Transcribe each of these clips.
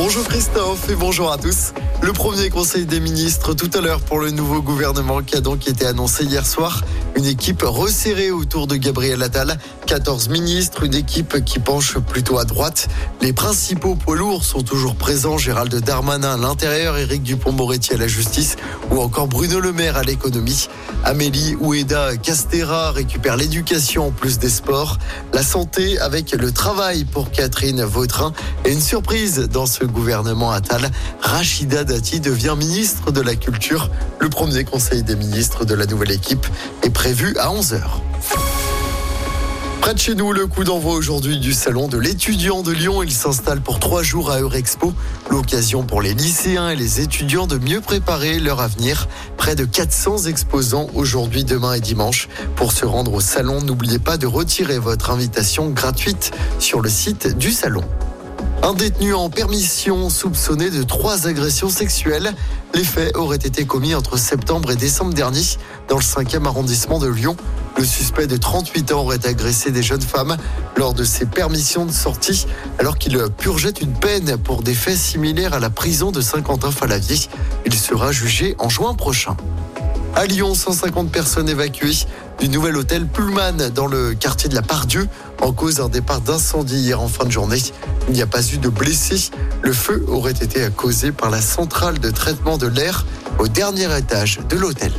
Bonjour Christophe et bonjour à tous. Le premier conseil des ministres tout à l'heure pour le nouveau gouvernement qui a donc été annoncé hier soir. Une équipe resserrée autour de Gabriel Attal. 14 ministres, une équipe qui penche plutôt à droite. Les principaux poids lourds sont toujours présents. Gérald Darmanin à l'intérieur, Éric Dupont-Moretti à la justice ou encore Bruno Le Maire à l'économie. Amélie Oueda Castera récupère l'éducation en plus des sports. La santé avec le travail pour Catherine Vautrin. Et une surprise dans ce gouvernement Attal. Rachida Dati devient ministre de la Culture. Le premier conseil des ministres de la nouvelle équipe est prévu à 11h. Près de chez nous, le coup d'envoi aujourd'hui du salon de l'étudiant de Lyon. Il s'installe pour trois jours à Eurexpo. L'occasion pour les lycéens et les étudiants de mieux préparer leur avenir. Près de 400 exposants aujourd'hui, demain et dimanche. Pour se rendre au salon, n'oubliez pas de retirer votre invitation gratuite sur le site du salon. Un détenu en permission soupçonné de trois agressions sexuelles. Les faits auraient été commis entre septembre et décembre dernier dans le 5e arrondissement de Lyon. Le suspect de 38 ans aurait agressé des jeunes femmes lors de ses permissions de sortie alors qu'il purgeait une peine pour des faits similaires à la prison de Saint-Quentin-Falavier. Il sera jugé en juin prochain. À Lyon, 150 personnes évacuées du nouvel hôtel Pullman dans le quartier de la Pardieu en cause d'un départ d'incendie hier en fin de journée. Il n'y a pas eu de blessés. Le feu aurait été causé par la centrale de traitement de l'air au dernier étage de l'hôtel.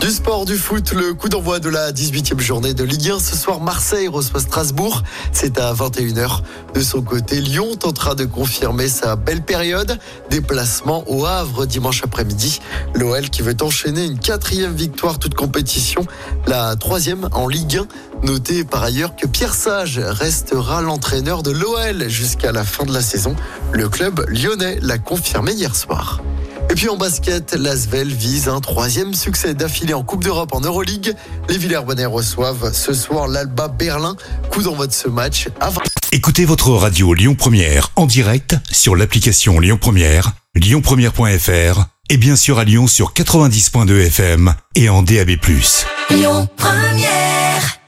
Du sport, du foot, le coup d'envoi de la 18e journée de Ligue 1. Ce soir, Marseille reçoit Strasbourg. C'est à 21h. De son côté, Lyon tentera de confirmer sa belle période. Déplacement au Havre dimanche après-midi. L'OL qui veut enchaîner une quatrième victoire toute compétition. La troisième en Ligue 1. Notez par ailleurs que Pierre Sage restera l'entraîneur de l'OL jusqu'à la fin de la saison. Le club lyonnais l'a confirmé hier soir. Et puis en basket, l'Asvel vise un troisième succès d'affilée en Coupe d'Europe en Euroleague. Les Villers-Bonnais reçoivent ce soir l'Alba Berlin. Coup d'envoi de ce match à 20. Écoutez votre radio Lyon Première en direct sur l'application Lyon Première, lyonpremière.fr et bien sûr à Lyon sur 90.2 FM et en DAB+. Lyon Première